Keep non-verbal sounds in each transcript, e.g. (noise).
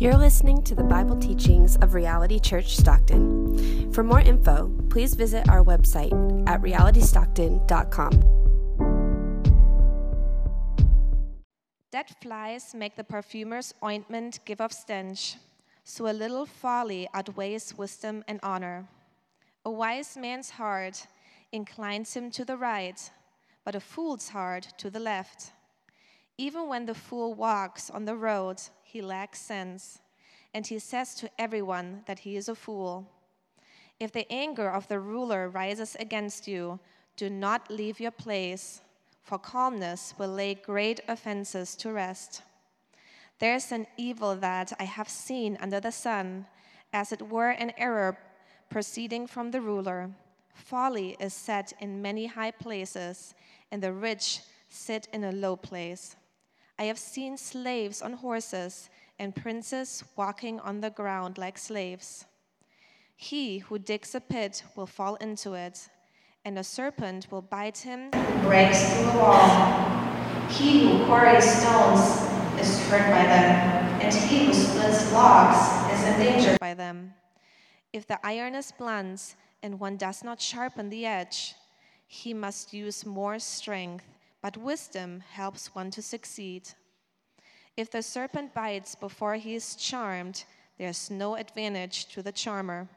You're listening to the Bible teachings of Reality Church Stockton. For more info, please visit our website at realitystockton.com. Dead flies make the perfumer's ointment give off stench, so a little folly outweighs wisdom and honor. A wise man's heart inclines him to the right, but a fool's heart to the left. Even when the fool walks on the road, he lacks sense, and he says to everyone that he is a fool. If the anger of the ruler rises against you, do not leave your place, for calmness will lay great offenses to rest. There is an evil that I have seen under the sun, as it were an error proceeding from the ruler. Folly is set in many high places, and the rich sit in a low place. I have seen slaves on horses and princes walking on the ground like slaves. He who digs a pit will fall into it, and a serpent will bite him breaks through a wall. He who quarries stones is hurt by them, and he who splits logs is endangered by them. If the iron is blunt and one does not sharpen the edge, he must use more strength but wisdom helps one to succeed. If the serpent bites before he is charmed, there's no advantage to the charmer.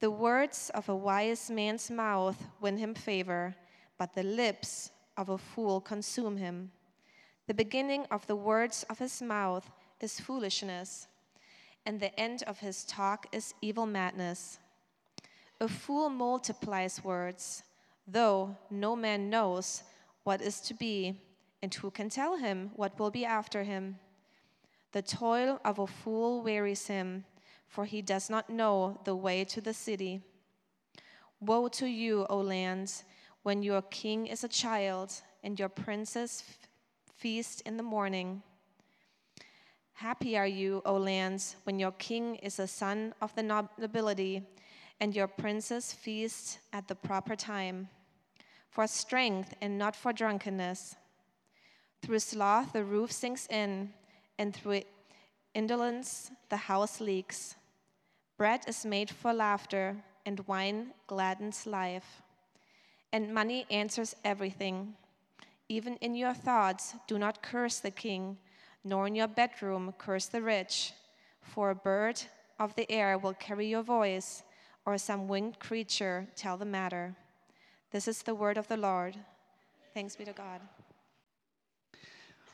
The words of a wise man's mouth win him favor, but the lips of a fool consume him. The beginning of the words of his mouth is foolishness, and the end of his talk is evil madness. A fool multiplies words, though no man knows what is to be, and who can tell him what will be after him? The toil of a fool wearies him, for he does not know the way to the city. Woe to you, O lands, when your king is a child and your princes feast in the morning. Happy are you, O lands, when your king is a son of the nobility and your princes feast at the proper time for strength and not for drunkenness. Through sloth, the roof sinks in, and through indolence, the house leaks. Bread is made for laughter, and wine gladdens life. And money answers everything. Even in your thoughts, do not curse the king, nor in your bedroom curse the rich. For a bird of the air will carry your voice, or some winged creature tell the matter. This is the word of the Lord. Thanks be to God.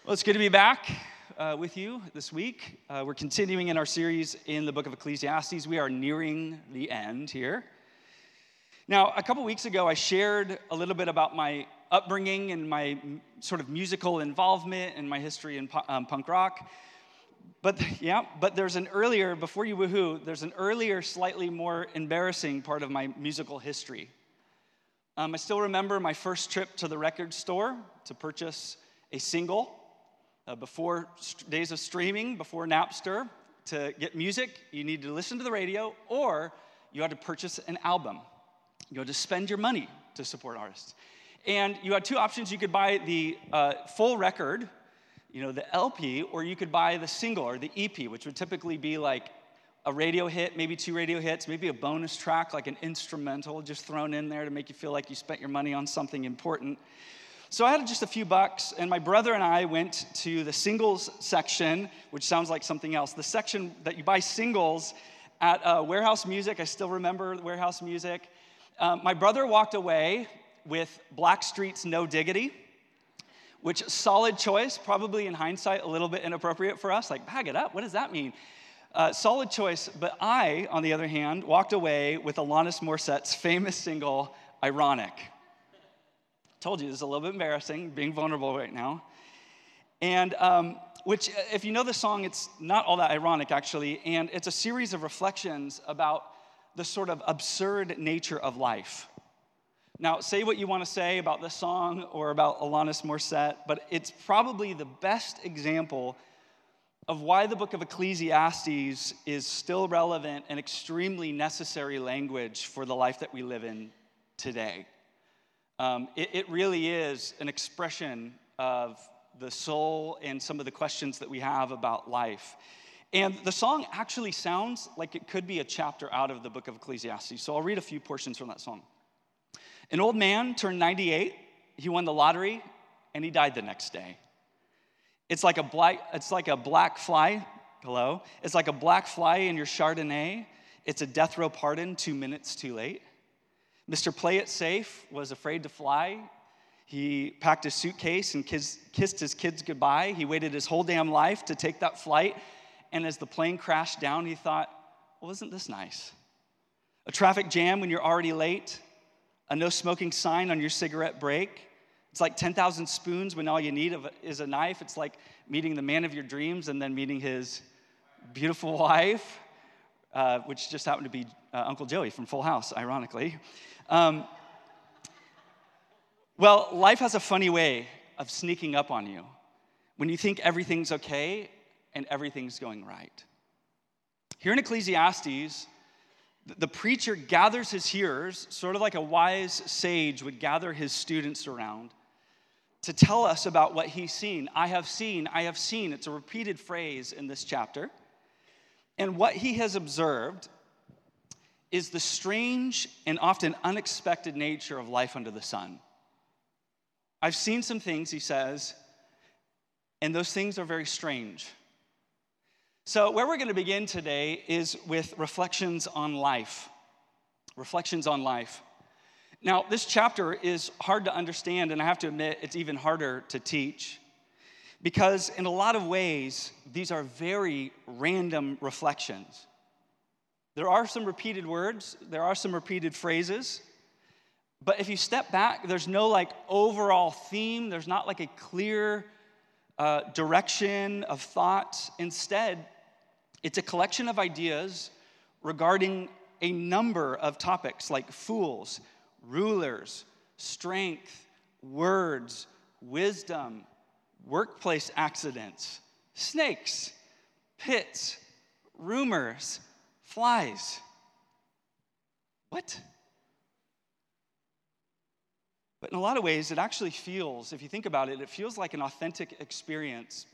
Well, it's good to be back uh, with you this week. Uh, we're continuing in our series in the book of Ecclesiastes. We are nearing the end here. Now, a couple weeks ago, I shared a little bit about my upbringing and my sort of musical involvement and my history in um, punk rock. But yeah, but there's an earlier, before you woohoo, there's an earlier, slightly more embarrassing part of my musical history. Um, I still remember my first trip to the record store to purchase a single uh, before st- days of streaming, before Napster. To get music, you need to listen to the radio, or you had to purchase an album. You had to spend your money to support artists. And you had two options. You could buy the uh, full record, you know, the LP, or you could buy the single or the EP, which would typically be like a radio hit, maybe two radio hits, maybe a bonus track like an instrumental just thrown in there to make you feel like you spent your money on something important. So I had just a few bucks, and my brother and I went to the singles section, which sounds like something else. The section that you buy singles at uh, Warehouse Music. I still remember Warehouse Music. Um, my brother walked away with Blackstreet's No Diggity, which solid choice, probably in hindsight a little bit inappropriate for us. Like, bag it up. What does that mean? Uh, solid choice, but I, on the other hand, walked away with Alanis Morissette's famous single, Ironic. Told you this is a little bit embarrassing, being vulnerable right now. And um, which, if you know the song, it's not all that ironic actually, and it's a series of reflections about the sort of absurd nature of life. Now, say what you want to say about this song or about Alanis Morissette, but it's probably the best example of why the book of Ecclesiastes is still relevant and extremely necessary language for the life that we live in today. Um, it, it really is an expression of the soul and some of the questions that we have about life. And the song actually sounds like it could be a chapter out of the book of Ecclesiastes. So I'll read a few portions from that song. An old man turned 98, he won the lottery, and he died the next day. It's like a black, it's like a black fly. Hello? It's like a black fly in your Chardonnay. It's a death row pardon two minutes too late. Mr. Play It Safe was afraid to fly. He packed his suitcase and kissed his kids goodbye. He waited his whole damn life to take that flight. And as the plane crashed down, he thought, well, isn't this nice? A traffic jam when you're already late, a no smoking sign on your cigarette break. It's like 10,000 spoons when all you need is a knife. It's like meeting the man of your dreams and then meeting his beautiful (laughs) wife, uh, which just happened to be uh, Uncle Joey from Full House, ironically. Um, well, life has a funny way of sneaking up on you when you think everything's okay and everything's going right. Here in Ecclesiastes, the preacher gathers his hearers, sort of like a wise sage would gather his students around, to tell us about what he's seen. I have seen, I have seen. It's a repeated phrase in this chapter. And what he has observed is the strange and often unexpected nature of life under the sun. I've seen some things, he says, and those things are very strange. So, where we're going to begin today is with reflections on life. Reflections on life. Now, this chapter is hard to understand, and I have to admit, it's even harder to teach because, in a lot of ways, these are very random reflections. There are some repeated words, there are some repeated phrases, but if you step back, there's no like overall theme, there's not like a clear uh, direction of thought. Instead, it's a collection of ideas regarding a number of topics like fools, rulers, strength, words, wisdom, workplace accidents, snakes, pits, rumors, flies. What? But in a lot of ways, it actually feels, if you think about it, it feels like an authentic experience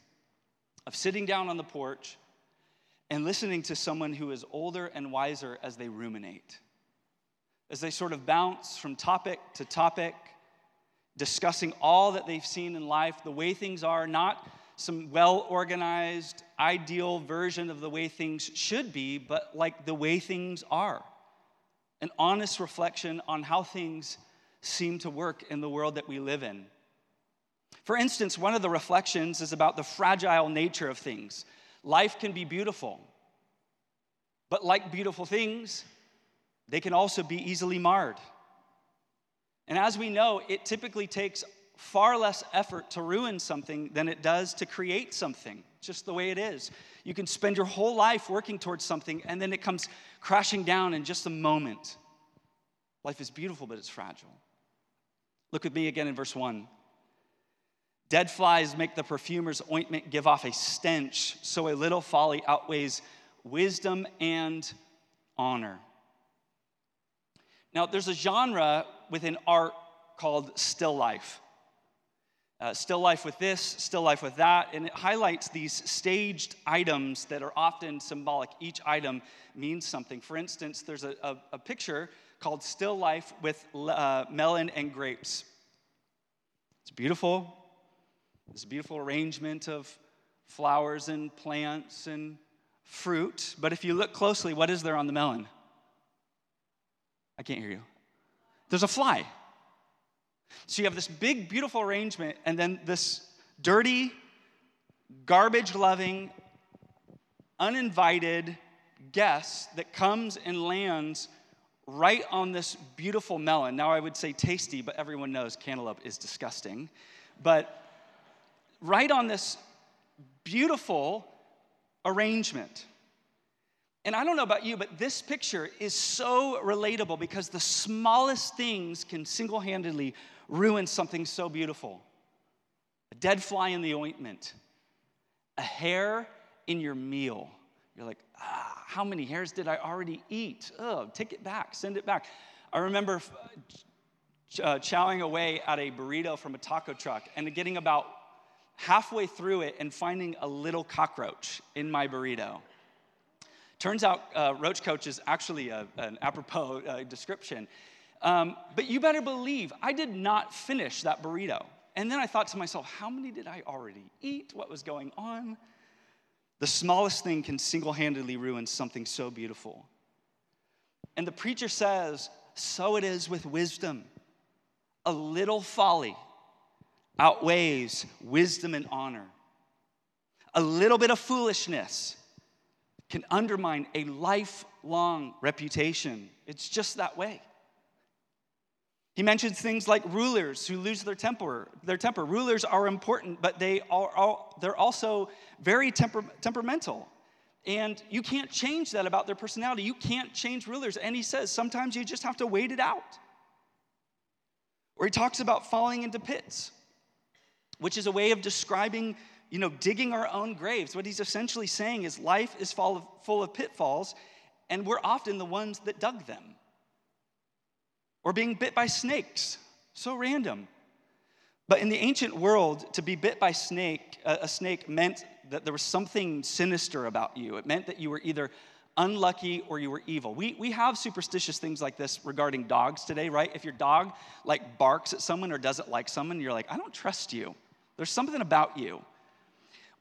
of sitting down on the porch and listening to someone who is older and wiser as they ruminate, as they sort of bounce from topic to topic, discussing all that they've seen in life, the way things are, not some well organized, ideal version of the way things should be, but like the way things are. An honest reflection on how things seem to work in the world that we live in. For instance, one of the reflections is about the fragile nature of things. Life can be beautiful, but like beautiful things, they can also be easily marred. And as we know, it typically takes far less effort to ruin something than it does to create something, just the way it is. You can spend your whole life working towards something, and then it comes crashing down in just a moment. Life is beautiful, but it's fragile. Look with me again in verse 1. Dead flies make the perfumer's ointment give off a stench, so a little folly outweighs wisdom and honor. Now, there's a genre within art called still life. Uh, still life with this, still life with that, and it highlights these staged items that are often symbolic. Each item means something. For instance, there's a, a, a picture called Still Life with uh, melon and grapes. It's beautiful, It's a beautiful arrangement of flowers and plants and fruit. But if you look closely, what is there on the melon? I can't hear you. There's a fly. So you have this big, beautiful arrangement, and then this dirty, garbage loving, uninvited guest that comes and lands right on this beautiful melon. Now, I would say tasty, but everyone knows cantaloupe is disgusting. But right on this beautiful arrangement. And I don't know about you, but this picture is so relatable because the smallest things can single handedly ruin something so beautiful. A dead fly in the ointment, a hair in your meal. You're like, ah, how many hairs did I already eat? Oh, take it back, send it back. I remember uh, chowing away at a burrito from a taco truck and getting about halfway through it and finding a little cockroach in my burrito. Turns out, uh, Roach Coach is actually a, an apropos uh, description. Um, but you better believe I did not finish that burrito. And then I thought to myself, how many did I already eat? What was going on? The smallest thing can single handedly ruin something so beautiful. And the preacher says, so it is with wisdom. A little folly outweighs wisdom and honor. A little bit of foolishness can undermine a lifelong reputation. It's just that way. He mentions things like rulers who lose their temper. Their temper. Rulers are important, but they are they're also very temper, temperamental. And you can't change that about their personality. You can't change rulers. And he says sometimes you just have to wait it out. Or he talks about falling into pits, which is a way of describing, you know, digging our own graves. What he's essentially saying is life is full of, full of pitfalls, and we're often the ones that dug them. Or being bit by snakes. So random. But in the ancient world, to be bit by snake, a snake meant that there was something sinister about you. It meant that you were either unlucky or you were evil. We, we have superstitious things like this regarding dogs today, right? If your dog like barks at someone or doesn't like someone, you're like, I don't trust you. There's something about you.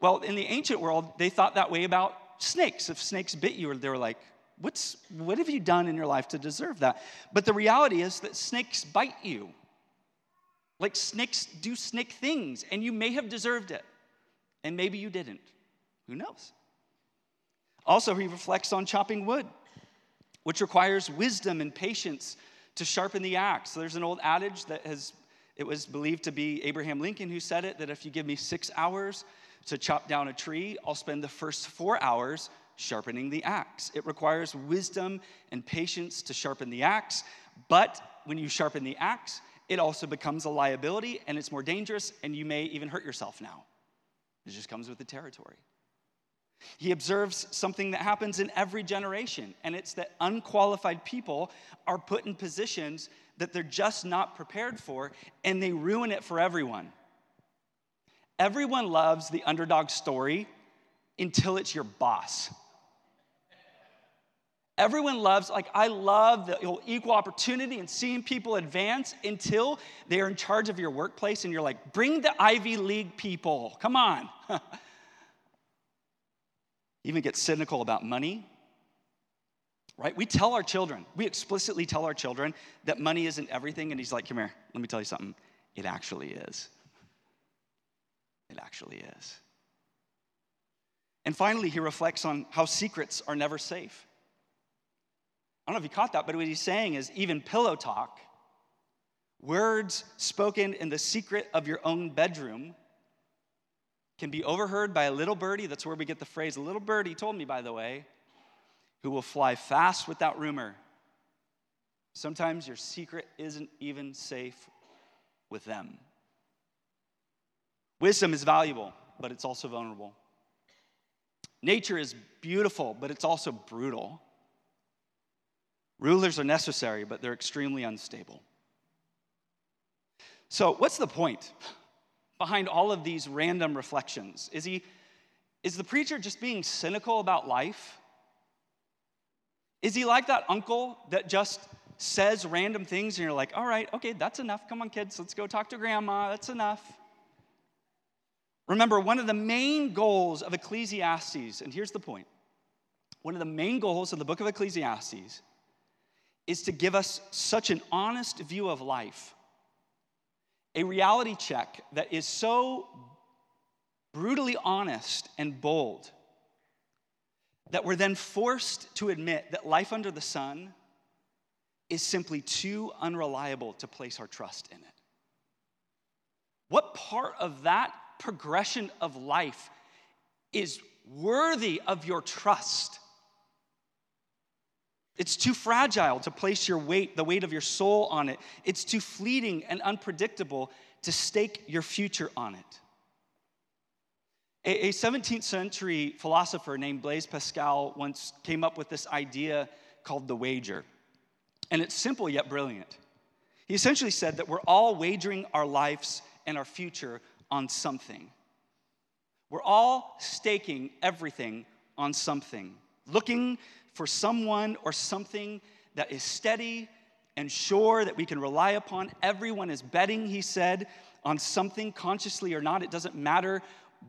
Well, in the ancient world, they thought that way about snakes. If snakes bit you, they were like, What's, what have you done in your life to deserve that? But the reality is that snakes bite you. Like snakes do snake things, and you may have deserved it, and maybe you didn't. Who knows? Also, he reflects on chopping wood, which requires wisdom and patience to sharpen the axe. So there's an old adage that has, it was believed to be Abraham Lincoln who said it that if you give me six hours to chop down a tree, I'll spend the first four hours sharpening the axe. It requires wisdom and patience to sharpen the axe, but when you sharpen the axe, it also becomes a liability and it's more dangerous, and you may even hurt yourself now. It just comes with the territory. He observes something that happens in every generation, and it's that unqualified people are put in positions that they're just not prepared for, and they ruin it for everyone. Everyone loves the underdog story until it's your boss. Everyone loves, like, I love the equal opportunity and seeing people advance until they're in charge of your workplace and you're like, bring the Ivy League people, come on. (laughs) Even get cynical about money, right? We tell our children, we explicitly tell our children that money isn't everything. And he's like, come here, let me tell you something. It actually is. It actually is. And finally, he reflects on how secrets are never safe. I don't know if you caught that, but what he's saying is even pillow talk, words spoken in the secret of your own bedroom, can be overheard by a little birdie. That's where we get the phrase, a little birdie told me, by the way, who will fly fast without rumor. Sometimes your secret isn't even safe with them. Wisdom is valuable, but it's also vulnerable. Nature is beautiful, but it's also brutal. Rulers are necessary, but they're extremely unstable. So, what's the point behind all of these random reflections? Is he is the preacher just being cynical about life? Is he like that uncle that just says random things and you're like, all right, okay, that's enough. Come on, kids, let's go talk to grandma. That's enough. Remember, one of the main goals of Ecclesiastes, and here's the point one of the main goals of the book of Ecclesiastes is to give us such an honest view of life, a reality check that is so brutally honest and bold that we're then forced to admit that life under the sun is simply too unreliable to place our trust in it. What part of that progression of life is worthy of your trust? It's too fragile to place your weight, the weight of your soul on it. It's too fleeting and unpredictable to stake your future on it. A, 17th century philosopher named Blaise Pascal once came up with this idea called the wager. And it's simple yet brilliant. He essentially said that we're all wagering our lives and our future on something. We're all staking everything on something, looking for someone or something that is steady and sure that we can rely upon. Everyone is betting, he said, on something, consciously or not. It doesn't matter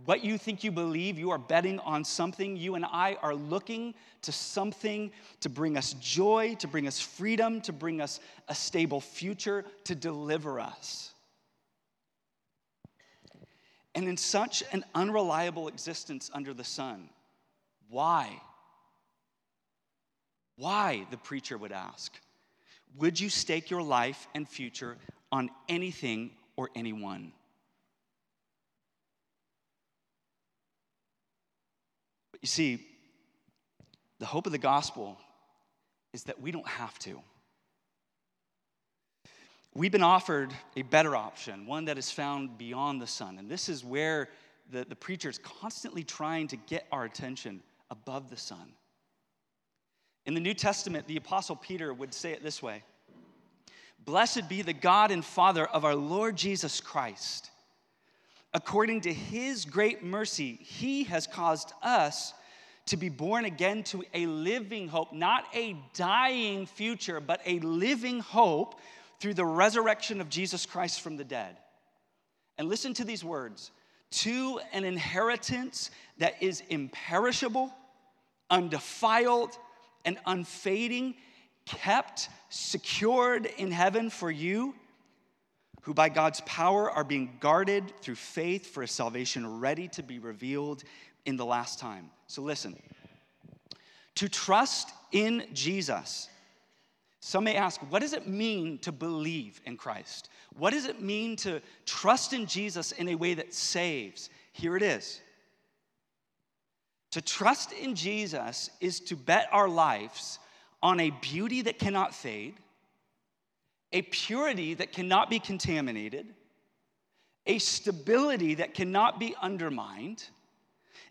what you think you believe, you are betting on something. You and I are looking to something to bring us joy, to bring us freedom, to bring us a stable future, to deliver us. And in such an unreliable existence under the sun, why? Why, the preacher would ask, would you stake your life and future on anything or anyone? But you see, the hope of the gospel is that we don't have to. We've been offered a better option, one that is found beyond the sun. And this is where the, the preacher is constantly trying to get our attention above the sun. In the New Testament, the Apostle Peter would say it this way Blessed be the God and Father of our Lord Jesus Christ. According to his great mercy, he has caused us to be born again to a living hope, not a dying future, but a living hope through the resurrection of Jesus Christ from the dead. And listen to these words to an inheritance that is imperishable, undefiled, and unfading, kept, secured in heaven for you, who by God's power are being guarded through faith for a salvation ready to be revealed in the last time. So listen to trust in Jesus some may ask, what does it mean to believe in Christ? What does it mean to trust in Jesus in a way that saves? Here it is. To trust in Jesus is to bet our lives on a beauty that cannot fade, a purity that cannot be contaminated, a stability that cannot be undermined,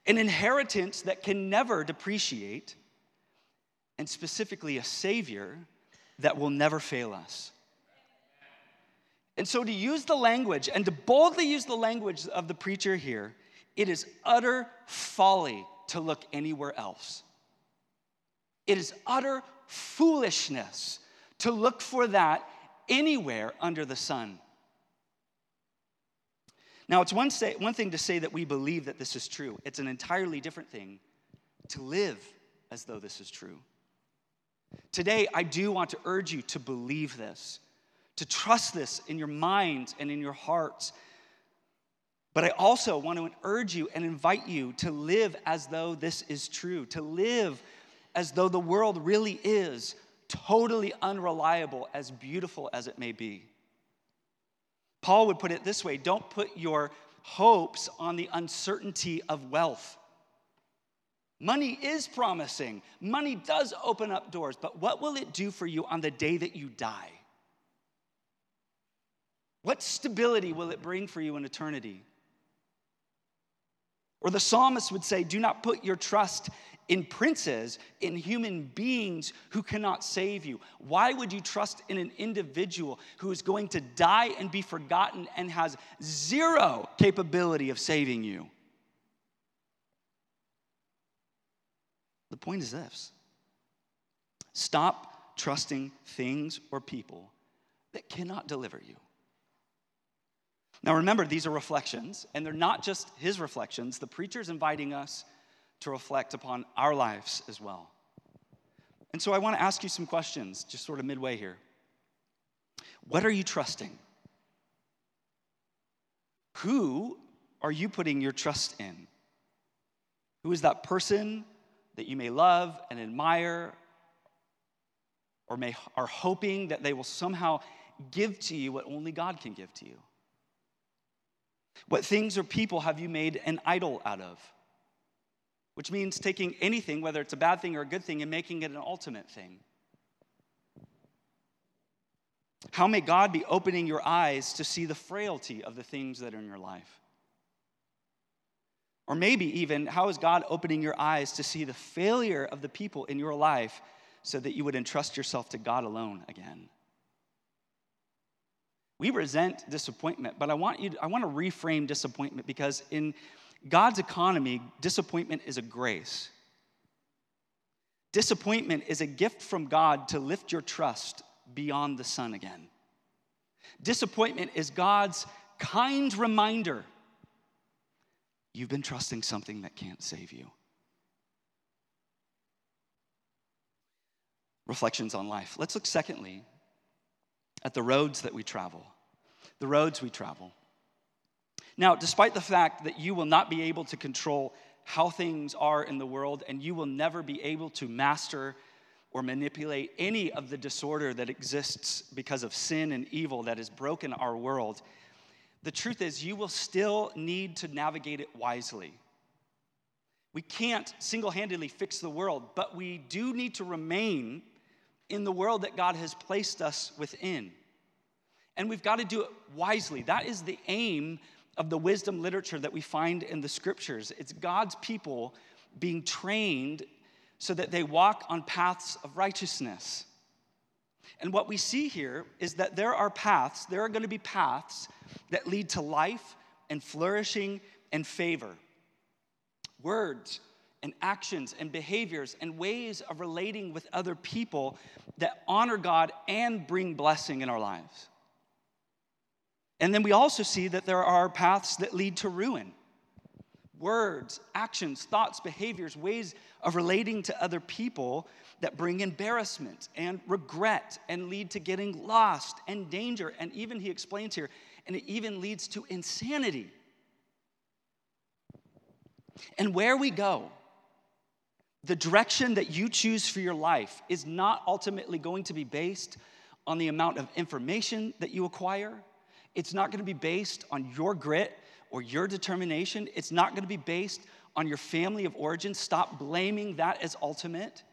an inheritance that can never depreciate, and specifically a Savior that will never fail us. And so, to use the language and to boldly use the language of the preacher here, it is utter folly to look anywhere else. It is utter foolishness to look for that anywhere under the sun. Now, it's one, say, one thing to say that we believe that this is true, it's an entirely different thing to live as though this is true. Today, I do want to urge you to believe this, to trust this in your minds and in your hearts. But I also want to urge you and invite you to live as though this is true, to live as though the world really is totally unreliable, as beautiful as it may be. Paul would put it this way don't put your hopes on the uncertainty of wealth. Money is promising. Money does open up doors, but what will it do for you on the day that you die? What stability will it bring for you in eternity? Or the psalmist would say, Do not put your trust in princes, in human beings who cannot save you. Why would you trust in an individual who is going to die and be forgotten and has zero capability of saving you? The point is this stop trusting things or people that cannot deliver you. Now, remember, these are reflections, and they're not just his reflections. The preacher's inviting us to reflect upon our lives as well. And so I want to ask you some questions, just sort of midway here. What are you trusting? Who are you putting your trust in? Who is that person that you may love and admire or may are hoping that they will somehow give to you what only God can give to you? What things or people have you made an idol out of? Which means taking anything, whether it's a bad thing or a good thing, and making it an ultimate thing. How may God be opening your eyes to see the frailty of the things that are in your life? Or maybe even, how is God opening your eyes to see the failure of the people in your life so that you would entrust yourself to God alone again? We resent disappointment, but I want you to, I want to reframe disappointment because in God's economy, disappointment is a grace. Disappointment is a gift from God to lift your trust beyond the sun again. Disappointment is God's kind reminder you've been trusting something that can't save you. Reflections on life. Let's look, secondly, at the roads that we travel. The roads we travel. Now, despite the fact that you will not be able to control how things are in the world, and you will never be able to master or manipulate any of the disorder that exists because of sin and evil that has broken our world, the truth is you will still need to navigate it wisely. We can't single handedly fix the world, but we do need to remain in the world that God has placed us within. And we've got to do it wisely. That is the aim of the wisdom literature that we find in the scriptures. It's God's people being trained so that they walk on paths of righteousness. And what we see here is that there are paths, there are going to be paths that lead to life and flourishing and favor. Words and actions and behaviors and ways of relating with other people that honor God and bring blessing in our lives. And then we also see that there are paths that lead to ruin words, actions, thoughts, behaviors, ways of relating to other people that bring embarrassment and regret and lead to getting lost and danger. And even he explains here, and it even leads to insanity. And where we go, the direction that you choose for your life is not ultimately going to be based on the amount of information that you acquire it's not going to be based on your grit or your determination. It's not going to be based on your family of origin. Stop blaming that as ultimate.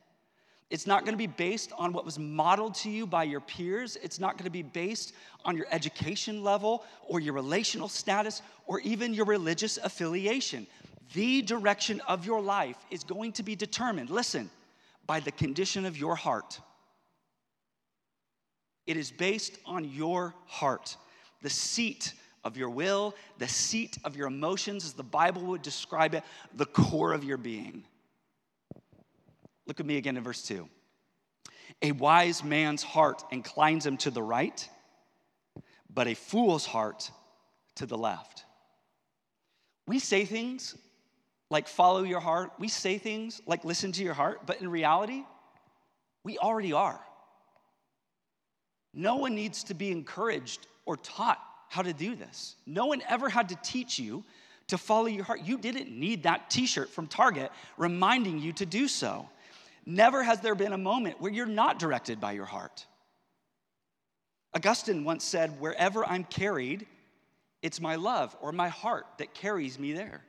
It's not going to be based on what was modeled to you by your peers. It's not going to be based on your education level or your relational status or even your religious affiliation. The direction of your life is going to be determined, listen, by the condition of your heart. It is based on your heart the seat of your will, the seat of your emotions, as the Bible would describe it, the core of your being. Look at me again in verse 2. A wise man's heart inclines him to the right, but a fool's heart to the left. We say things like follow your heart, we say things like listen to your heart, but in reality, we already are. No one needs to be encouraged or taught how to do this. No one ever had to teach you to follow your heart. You didn't need that t shirt from Target reminding you to do so. Never has there been a moment where you're not directed by your heart. Augustine once said, Wherever I'm carried, it's my love or my heart that carries me there.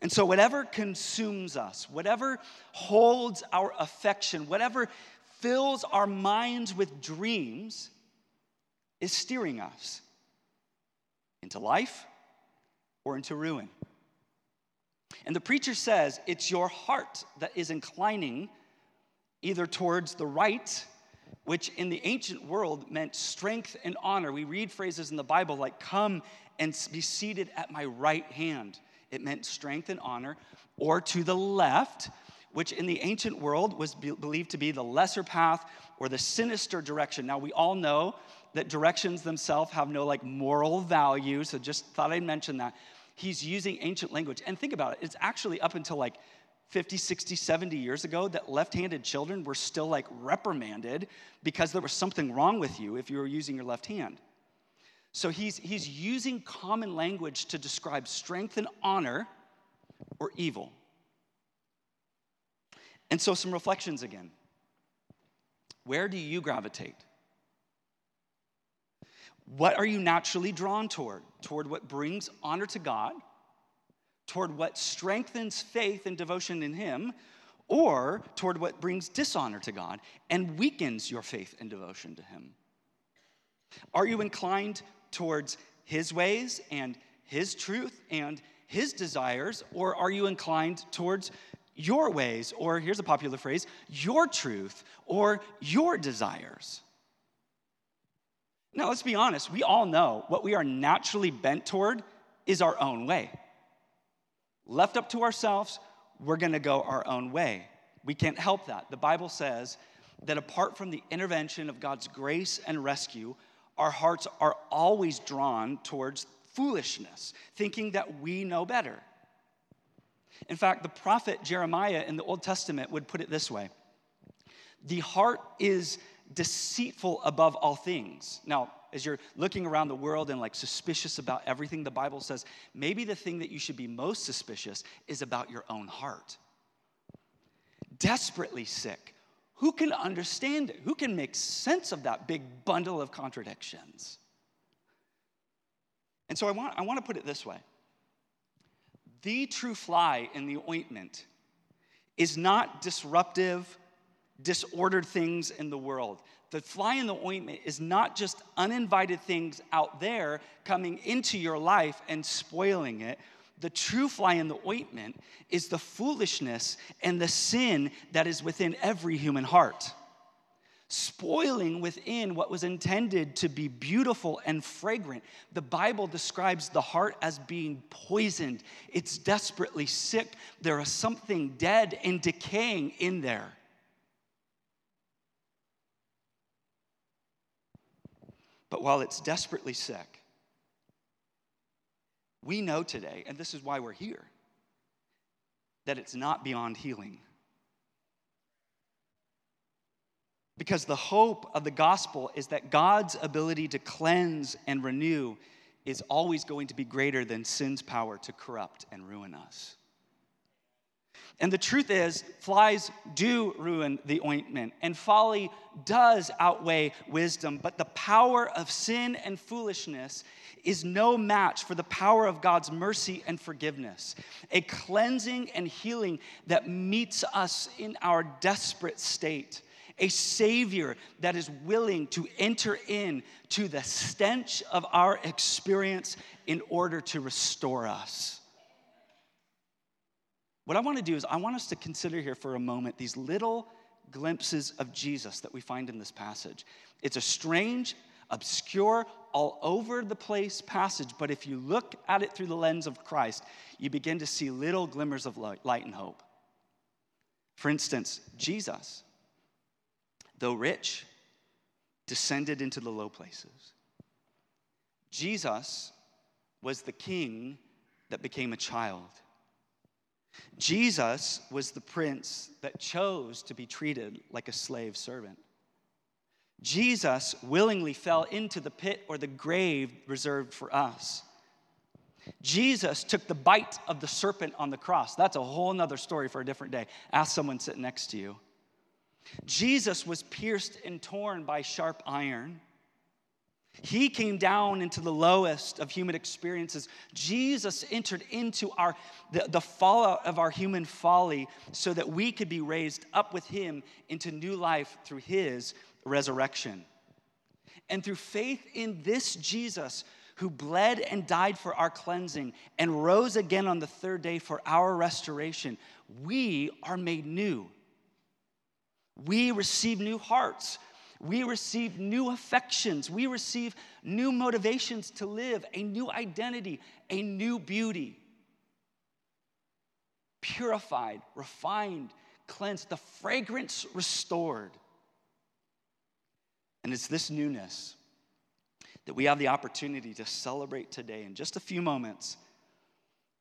And so, whatever consumes us, whatever holds our affection, whatever fills our minds with dreams, is steering us into life or into ruin. And the preacher says it's your heart that is inclining either towards the right, which in the ancient world meant strength and honor. We read phrases in the Bible like, Come and be seated at my right hand. It meant strength and honor. Or to the left, which in the ancient world was believed to be the lesser path or the sinister direction. Now, we all know that directions themselves have no like moral value. So just thought I'd mention that. He's using ancient language. And think about it, it's actually up until like 50, 60, 70 years ago that left handed children were still like reprimanded because there was something wrong with you if you were using your left hand. So he's, he's using common language to describe strength and honor or evil. And so, some reflections again. Where do you gravitate? What are you naturally drawn toward? Toward what brings honor to God, toward what strengthens faith and devotion in Him, or toward what brings dishonor to God and weakens your faith and devotion to Him? Are you inclined towards His ways and His truth and His desires, or are you inclined towards your ways, or here's a popular phrase, your truth or your desires? Now, let's be honest, we all know what we are naturally bent toward is our own way. Left up to ourselves, we're to go our own way. We can't help that. The Bible says that apart from the intervention of God's grace and rescue, our hearts are always drawn towards foolishness, thinking that we know better. In fact, the prophet Jeremiah in the Old Testament would put it this way The heart is deceitful above all things. Now, as you're looking around the world and like suspicious about everything the Bible says, maybe the thing that you should be most suspicious is about your own heart. Desperately sick. Who can understand it? Who can make sense of that big bundle of contradictions? And so I want, I want to put it this way the true fly in the ointment is not disruptive, disordered things in the world. The fly in the ointment is not just uninvited things out there coming into your life and spoiling it. The true fly in the ointment is the foolishness and the sin that is within every human heart spoiling within what was intended to be beautiful and fragrant. The Bible describes the heart as being poisoned, it's desperately sick. There is something dead and decaying in there. But while it's desperately sick, we know today, and this is why we're here, that it's not beyond healing. Because the hope of the gospel is that God's ability to cleanse and renew is always going to be greater than sin's power to corrupt and ruin us. And the truth is, flies do ruin the ointment, and folly does outweigh wisdom. But the power of sin and foolishness is no match for the power of God's mercy and forgiveness, a cleansing and healing that meets us in our desperate state a Savior that is willing to enter in to the stench of our experience in order to restore us. What I want to do is, I want us to consider here for a moment these little glimpses of Jesus that we find in this passage. It's a strange, obscure, all over the place passage, but if you look at it through the lens of Christ, you begin to see little glimmers of light and hope. For instance, Jesus though rich, descended into the low places. Jesus was the king that became a child. Jesus was the prince that chose to be treated like a slave servant. Jesus willingly fell into the pit or the grave reserved for us. Jesus took the bite of the serpent on the cross. That's a whole nother story for a different day. Ask someone sitting next to you. Jesus was pierced and torn by sharp iron. He came down into the lowest of human experiences. Jesus entered into our, the, the fallout of our human folly so that we could be raised up with him into new life through his resurrection. And through faith in this Jesus, who bled and died for our cleansing and rose again on the third day for our restoration, we are made new. We receive new hearts. We receive new affections. We receive new motivations to live, a new identity, a new beauty. Purified, refined, cleansed, the fragrance restored. And it's this newness that we have the opportunity to celebrate today in just a few moments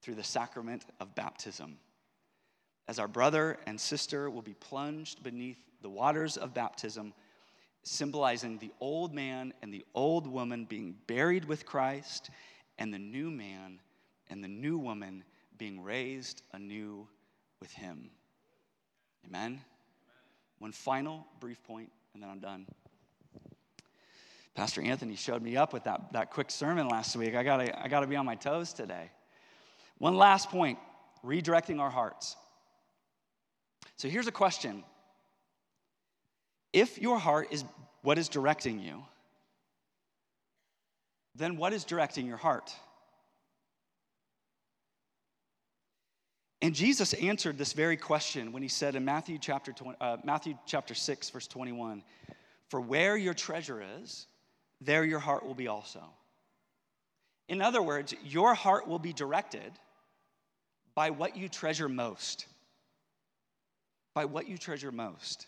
through the sacrament of baptism. As our brother and sister will be plunged beneath the waters of baptism, symbolizing the old man and the old woman being buried with Christ, and the new man and the new woman being raised anew with him. Amen? One final brief point, and then I'm done. Pastor Anthony showed me up with that, that quick sermon last week. I gotta, I gotta be on my toes today. One last point redirecting our hearts. So here's a question if your heart is what is directing you, then what is directing your heart? And Jesus answered this very question when he said in Matthew chapter, 20, uh, Matthew chapter 6, verse 21 For where your treasure is, there your heart will be also. In other words, your heart will be directed by what you treasure most. By what you treasure most.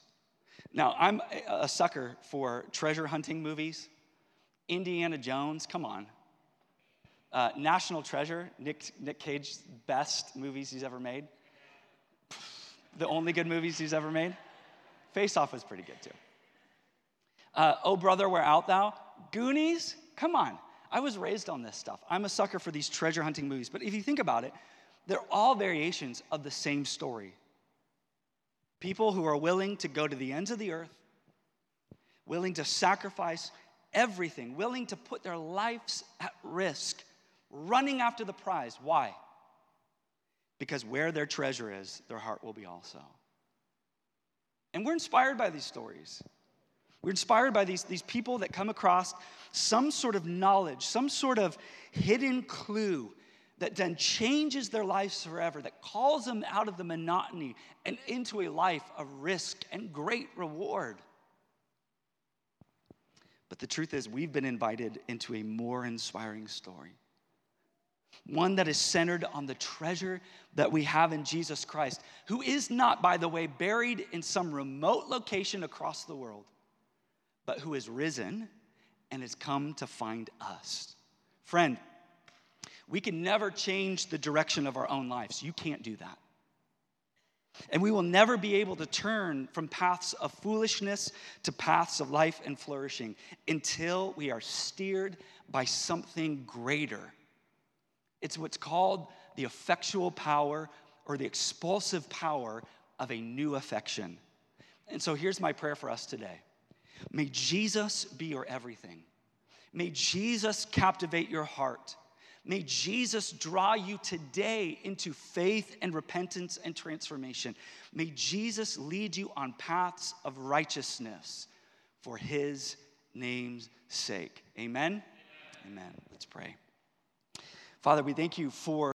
Now, I'm a sucker for treasure hunting movies. Indiana Jones, come on. Uh, National Treasure, Nick, Nick Cage's best movies he's ever made. The only good movies he's ever made. Face Off was pretty good too. Uh, oh, brother, where art thou? Goonies? Come on. I was raised on this stuff. I'm a sucker for these treasure hunting movies. But if you think about it, they're all variations of the same story. People who are willing to go to the ends of the earth, willing to sacrifice everything, willing to put their lives at risk, running after the prize. Why? Because where their treasure is, their heart will be also. And we're inspired by these stories. We're inspired by these, these people that come across some sort of knowledge, some sort of hidden clue that then changes their lives forever, that calls them out of the monotony and into a life of risk and great reward. But the truth is, we've been invited into a more inspiring story. One that is centered on the treasure that we have in Jesus Christ, who is not, by the way, buried in some remote location across the world, but who is risen and has come to find us. Friend, we can never change the direction of our own lives. You can't do that. And we will never be able to turn from paths of foolishness to paths of life and flourishing until we are steered by something greater. It's what's called the effectual power or the expulsive power of a new affection. And so here's my prayer for us today May Jesus be your everything. May Jesus captivate your heart. May Jesus draw you today into faith and repentance and transformation. May Jesus lead you on paths of righteousness for his name's sake. Amen. Amen. Amen. Let's pray. Father, we thank you for